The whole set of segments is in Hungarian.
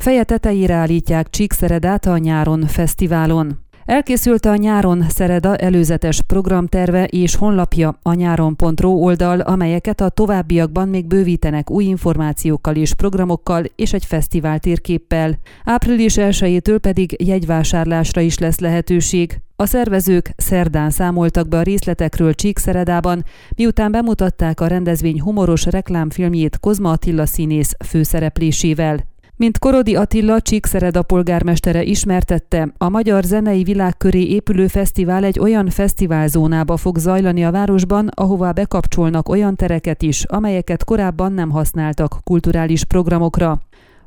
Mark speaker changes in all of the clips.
Speaker 1: Feje tetejére állítják Csíkszeredát a nyáron fesztiválon. Elkészült a nyáron Szereda előzetes programterve és honlapja a nyáron.ro oldal, amelyeket a továbbiakban még bővítenek új információkkal és programokkal és egy fesztivál térképpel. Április 1 pedig jegyvásárlásra is lesz lehetőség. A szervezők szerdán számoltak be a részletekről Csíkszeredában, miután bemutatták a rendezvény humoros reklámfilmjét Kozma Attila színész főszereplésével. Mint Korodi Attila Csíkszereda polgármestere ismertette, a Magyar Zenei Világ köré épülő fesztivál egy olyan fesztiválzónába fog zajlani a városban, ahová bekapcsolnak olyan tereket is, amelyeket korábban nem használtak kulturális programokra.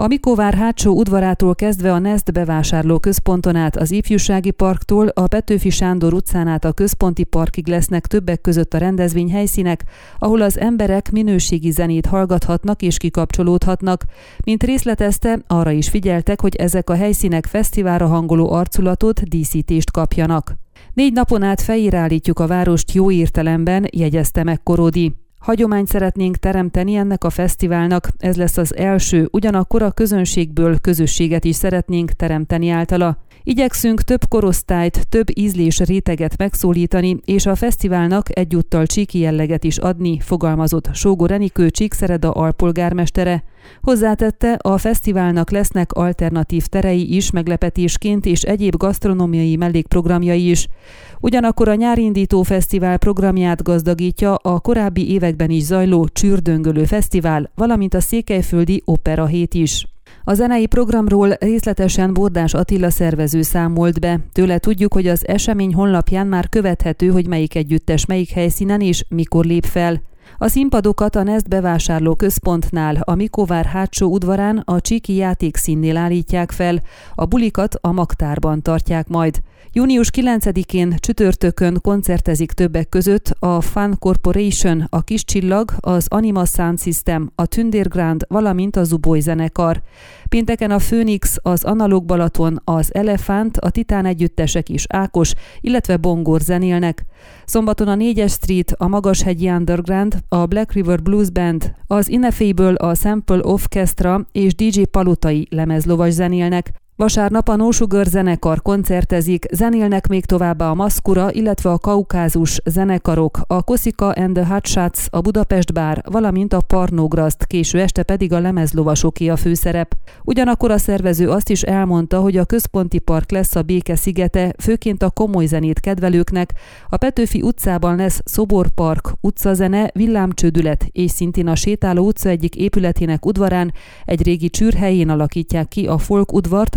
Speaker 1: A Mikovár hátsó udvarától kezdve a Nest bevásárló központon át az Ifjúsági Parktól a Petőfi Sándor utcán át a Központi Parkig lesznek többek között a rendezvény helyszínek, ahol az emberek minőségi zenét hallgathatnak és kikapcsolódhatnak. Mint részletezte, arra is figyeltek, hogy ezek a helyszínek fesztiválra hangoló arculatot, díszítést kapjanak. Négy napon át fejérállítjuk a várost jó értelemben, jegyezte meg Korodi. Hagyományt szeretnénk teremteni ennek a fesztiválnak, ez lesz az első, ugyanakkor a közönségből közösséget is szeretnénk teremteni általa. Igyekszünk több korosztályt, több ízlés réteget megszólítani, és a fesztiválnak egyúttal csíki jelleget is adni, fogalmazott Sógo Renikő Csíkszereda alpolgármestere. Hozzátette, a fesztiválnak lesznek alternatív terei is meglepetésként és egyéb gasztronómiai mellékprogramjai is. Ugyanakkor a nyárindító fesztivál programját gazdagítja a korábbi években is zajló Csürdöngölő Fesztivál, valamint a Székelyföldi Opera Hét is. A zenei programról részletesen Bordás Attila szervező számolt be. Tőle tudjuk, hogy az esemény honlapján már követhető, hogy melyik együttes melyik helyszínen és mikor lép fel. A színpadokat a Nest bevásárló központnál, a Mikovár hátsó udvarán a Csiki játékszínnél állítják fel, a bulikat a Magtárban tartják majd. Június 9-én csütörtökön koncertezik többek között a Fun Corporation, a Kis Csillag, az Anima Sound System, a Tündérgrand, valamint a Zuboy zenekar. Pénteken a Phoenix, az Analóg Balaton, az Elefánt, a Titán együttesek is Ákos, illetve Bongor zenélnek. Szombaton a 4-es Street, a Magashegyi Underground, a Black River Blues Band, az Ineffable, a Sample Orchestra és DJ Palutai lemezlovas zenélnek. Vasárnap a No Sugar zenekar koncertezik, zenélnek még továbbá a Maszkura, illetve a Kaukázus zenekarok, a Koszika and the Hotshots, a Budapest Bár, valamint a Parnograszt, késő este pedig a lemezlovasoké a főszerep. Ugyanakkor a szervező azt is elmondta, hogy a központi park lesz a béke szigete, főként a komoly zenét kedvelőknek, a Petőfi utcában lesz szoborpark, utcazene, villámcsődület, és szintén a sétáló utca egyik épületének udvarán egy régi csűrhelyén alakítják ki a folk udvart,